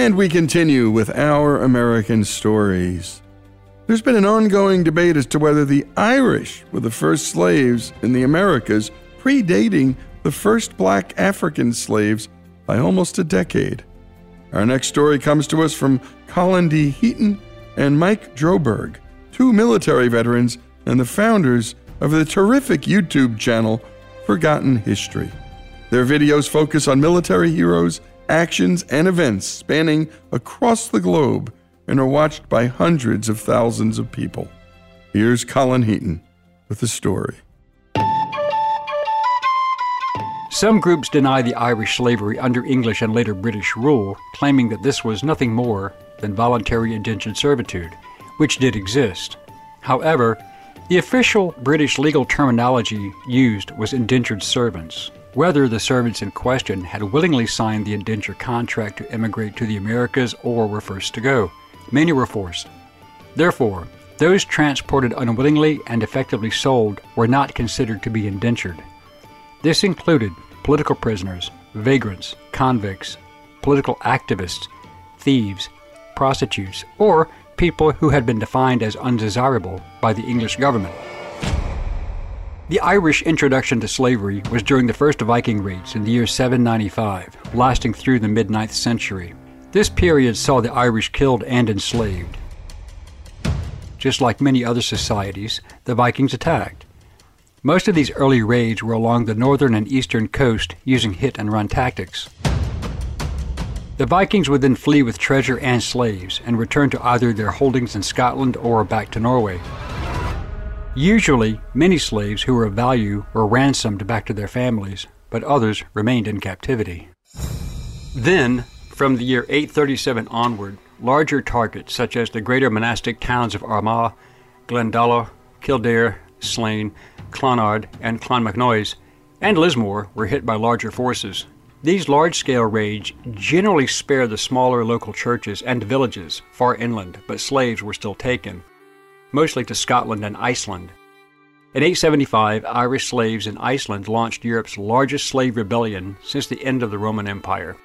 And we continue with our American stories. There's been an ongoing debate as to whether the Irish were the first slaves in the Americas, predating the first black African slaves by almost a decade. Our next story comes to us from Colin D. Heaton and Mike Droberg, two military veterans and the founders of the terrific YouTube channel Forgotten History. Their videos focus on military heroes, actions, and events spanning across the globe and are watched by hundreds of thousands of people. Here's Colin Heaton with the story. Some groups deny the Irish slavery under English and later British rule, claiming that this was nothing more than voluntary indentured servitude, which did exist. However, the official British legal terminology used was indentured servants. Whether the servants in question had willingly signed the indenture contract to emigrate to the Americas or were first to go. Many were forced. Therefore, those transported unwillingly and effectively sold were not considered to be indentured. This included political prisoners, vagrants, convicts, political activists, thieves, prostitutes, or people who had been defined as undesirable by the English government. The Irish introduction to slavery was during the first Viking raids in the year 795, lasting through the mid 9th century. This period saw the Irish killed and enslaved. Just like many other societies, the Vikings attacked. Most of these early raids were along the northern and eastern coast using hit and run tactics. The Vikings would then flee with treasure and slaves and return to either their holdings in Scotland or back to Norway. Usually, many slaves who were of value were ransomed back to their families, but others remained in captivity. Then, from the year 837 onward, larger targets such as the greater monastic towns of Armagh, Glendalough, Kildare, Slane, Clonard, and Clonmacnoise, and Lismore were hit by larger forces. These large scale raids generally spared the smaller local churches and villages far inland, but slaves were still taken. Mostly to Scotland and Iceland. In 875, Irish slaves in Iceland launched Europe's largest slave rebellion since the end of the Roman Empire,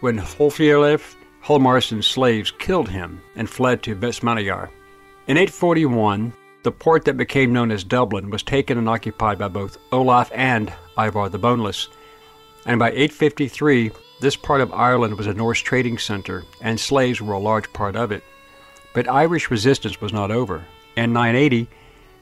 when Hrolfilf Hjalmarsson's slaves killed him and fled to Vestmannaeyjar. In 841, the port that became known as Dublin was taken and occupied by both Olaf and Ivar the Boneless, and by 853, this part of Ireland was a Norse trading center, and slaves were a large part of it. But Irish resistance was not over. In 980,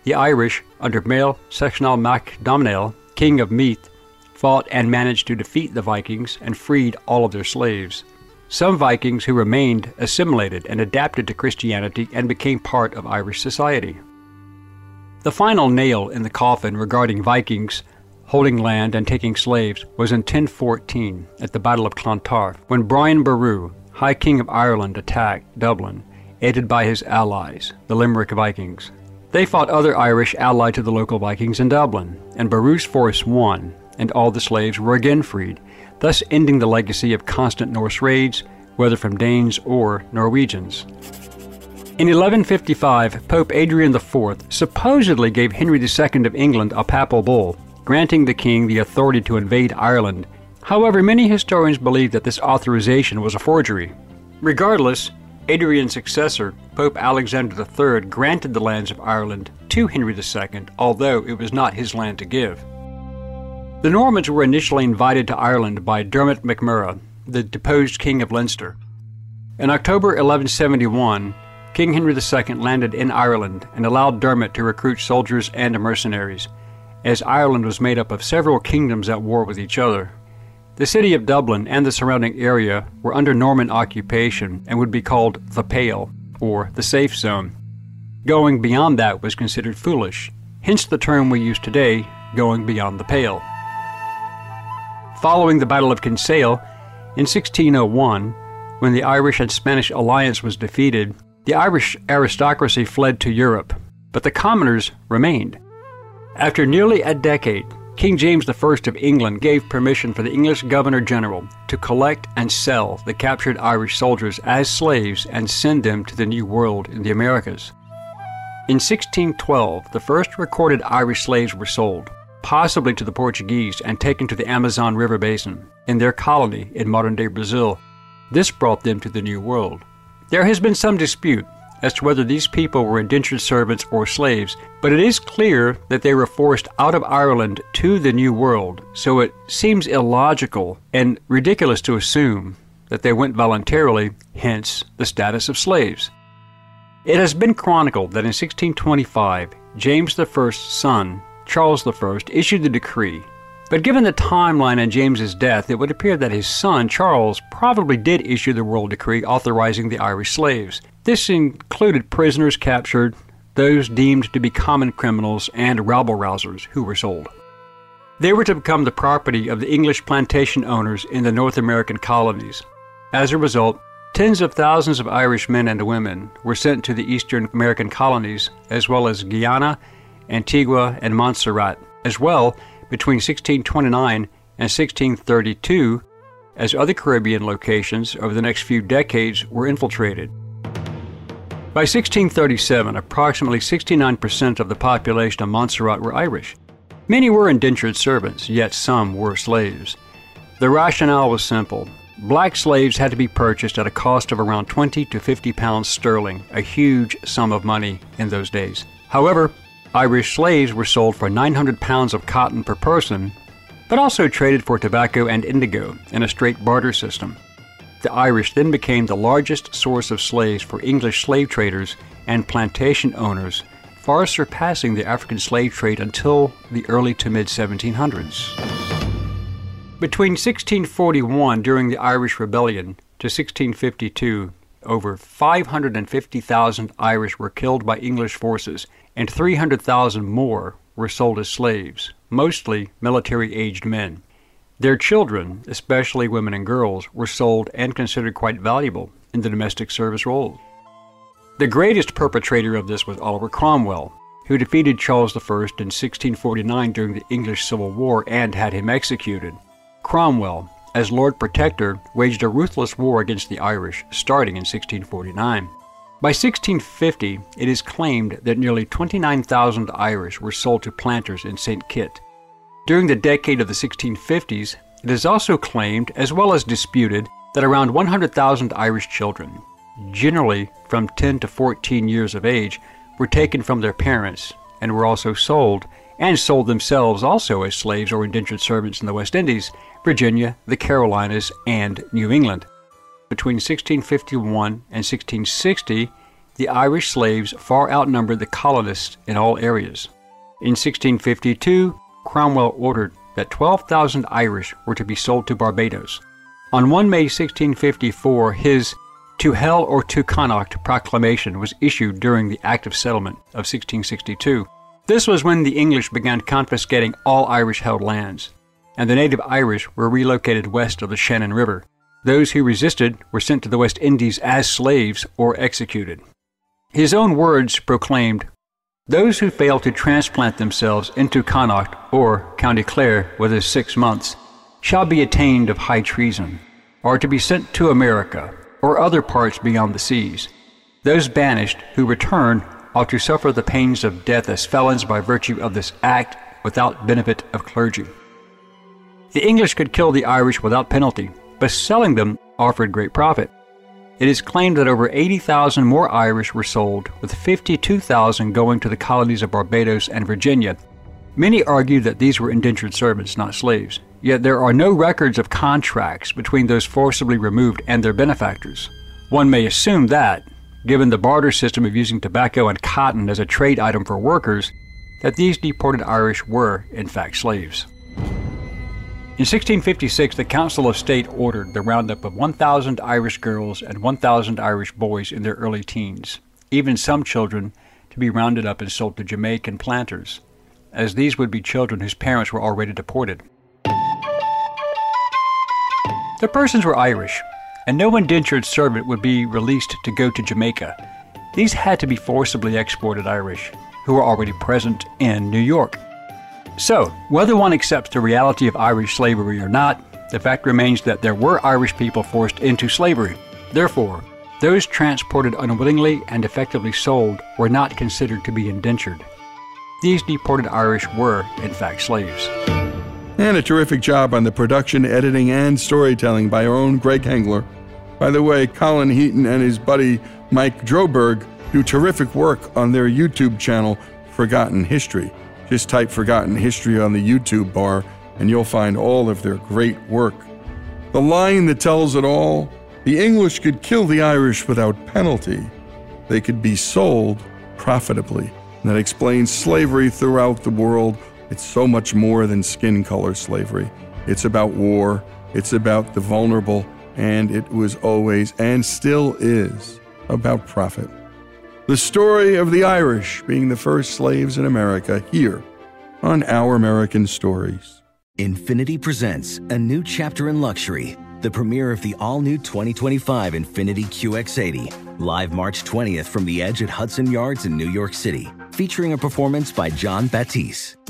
the Irish, under Mael Sechnaill Mac Domhnaill, king of Meath, fought and managed to defeat the Vikings and freed all of their slaves. Some Vikings who remained assimilated and adapted to Christianity and became part of Irish society. The final nail in the coffin regarding Vikings holding land and taking slaves was in 1014 at the Battle of Clontarf when Brian Boru, High King of Ireland, attacked Dublin, aided by his allies, the Limerick Vikings. They fought other Irish allied to the local Vikings in Dublin, and Boru's force won, and all the slaves were again freed, thus ending the legacy of constant Norse raids, whether from Danes or Norwegians. In 1155, Pope Adrian IV supposedly gave Henry II of England a papal bull, granting the king the authority to invade Ireland. However, many historians believe that this authorization was a forgery. Regardless, Adrian's successor, Pope Alexander III, granted the lands of Ireland to Henry II, although it was not his land to give. The Normans were initially invited to Ireland by Dermot MacMurrough, the deposed King of Leinster. In October 1171, King Henry II landed in Ireland and allowed Dermot to recruit soldiers and mercenaries, as Ireland was made up of several kingdoms at war with each other. The city of Dublin and the surrounding area were under Norman occupation and would be called the Pale, or the Safe Zone. Going beyond that was considered foolish, hence the term we use today, going beyond the pale. Following the Battle of Kinsale, in 1601, when the Irish and Spanish alliance was defeated, the Irish aristocracy fled to Europe, but the commoners remained. After nearly a decade, King James I of England gave permission for the English Governor General to collect and sell the captured Irish soldiers as slaves and send them to the New World in the Americas. In 1612, the first recorded Irish slaves were sold, possibly to the Portuguese, and taken to the Amazon River basin, in their colony in modern day Brazil. This brought them to the New World. There has been some dispute as to whether these people were indentured servants or slaves, but it is clear that they were forced out of Ireland to the New World, so it seems illogical and ridiculous to assume that they went voluntarily, hence the status of slaves. It has been chronicled that in 1625, James I's son, Charles I, issued the decree but given the timeline and James's death, it would appear that his son, Charles, probably did issue the royal decree authorizing the Irish slaves. This included prisoners captured, those deemed to be common criminals, and rabble rousers who were sold. They were to become the property of the English plantation owners in the North American colonies. As a result, tens of thousands of Irish men and women were sent to the Eastern American colonies, as well as Guyana, Antigua, and Montserrat, as well between 1629 and 1632 as other Caribbean locations over the next few decades were infiltrated. By 1637, approximately 69% of the population of Montserrat were Irish. Many were indentured servants, yet some were slaves. The rationale was simple. Black slaves had to be purchased at a cost of around 20 to 50 pounds sterling, a huge sum of money in those days. However, Irish slaves were sold for 900 pounds of cotton per person, but also traded for tobacco and indigo in a straight barter system. The Irish then became the largest source of slaves for English slave traders and plantation owners, far surpassing the African slave trade until the early to mid 1700s. Between 1641, during the Irish Rebellion, to 1652, over 550,000 Irish were killed by English forces and 300,000 more were sold as slaves, mostly military aged men. Their children, especially women and girls, were sold and considered quite valuable in the domestic service role. The greatest perpetrator of this was Oliver Cromwell, who defeated Charles I in 1649 during the English Civil War and had him executed. Cromwell, as Lord Protector, waged a ruthless war against the Irish, starting in 1649. By 1650, it is claimed that nearly 29,000 Irish were sold to planters in St. Kitts. During the decade of the 1650s, it is also claimed, as well as disputed, that around 100,000 Irish children, generally from 10 to 14 years of age, were taken from their parents and were also sold, and sold themselves also as slaves or indentured servants in the West Indies, Virginia, the Carolinas, and New England. Between 1651 and 1660, the Irish slaves far outnumbered the colonists in all areas. In 1652, Cromwell ordered that 12,000 Irish were to be sold to Barbados. On 1 May 1654, his To Hell or to Connacht proclamation was issued during the Act of Settlement of 1662. This was when the English began confiscating all Irish held lands, and the native Irish were relocated west of the Shannon River. Those who resisted were sent to the West Indies as slaves or executed. His own words proclaimed, Those who fail to transplant themselves into Connaught or County Clare within six months shall be attainted of high treason, or to be sent to America or other parts beyond the seas. Those banished who return ought to suffer the pains of death as felons by virtue of this act without benefit of clergy. The English could kill the Irish without penalty, but selling them offered great profit. It is claimed that over 80,000 more Irish were sold, with 52,000 going to the colonies of Barbados and Virginia. Many argue that these were indentured servants, not slaves. Yet there are no records of contracts between those forcibly removed and their benefactors. One may assume that, given the barter system of using tobacco and cotton as a trade item for workers, that these deported Irish were, in fact, slaves. In 1656, the Council of State ordered the roundup of 1,000 Irish girls and 1,000 Irish boys in their early teens, even some children to be rounded up and sold to Jamaican planters, as these would be children whose parents were already deported. The persons were Irish, and no indentured servant would be released to go to Jamaica. These had to be forcibly exported Irish, who were already present in New York. So, whether one accepts the reality of Irish slavery or not, the fact remains that there were Irish people forced into slavery. Therefore, those transported unwillingly and effectively sold were not considered to be indentured. These deported Irish were, in fact, slaves. And a terrific job on the production, editing, and storytelling by our own Greg Hengler. By the way, Colin Heaton and his buddy Mike Droberg do terrific work on their YouTube channel, Forgotten History. Just type Forgotten History on the YouTube bar, and you'll find all of their great work. The line that tells it all the English could kill the Irish without penalty, they could be sold profitably. And that explains slavery throughout the world it's so much more than skin color slavery. It's about war, it's about the vulnerable, and it was always and still is about profit. The story of the Irish being the first slaves in America here on Our American Stories. Infiniti presents a new chapter in luxury, the premiere of the all new 2025 Infiniti QX80, live March 20th from the edge at Hudson Yards in New York City featuring a performance by Jon Batiste.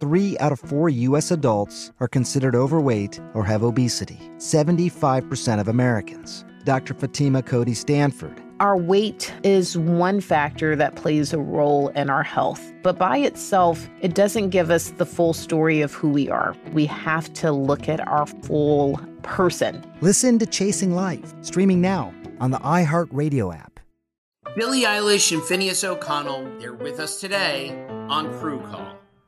three out of four U.S. adults are considered overweight or have obesity. 75% of Americans. Dr. Fatima Cody Stanford. Our weight is one factor that plays a role in our health, but by itself, it doesn't give us the full story of who we are. We have to look at our full person. Listen to Chasing Life, streaming now on the iHeartRadio app. Billie Eilish and Finneas O'Connell, they're with us today on Crew Call.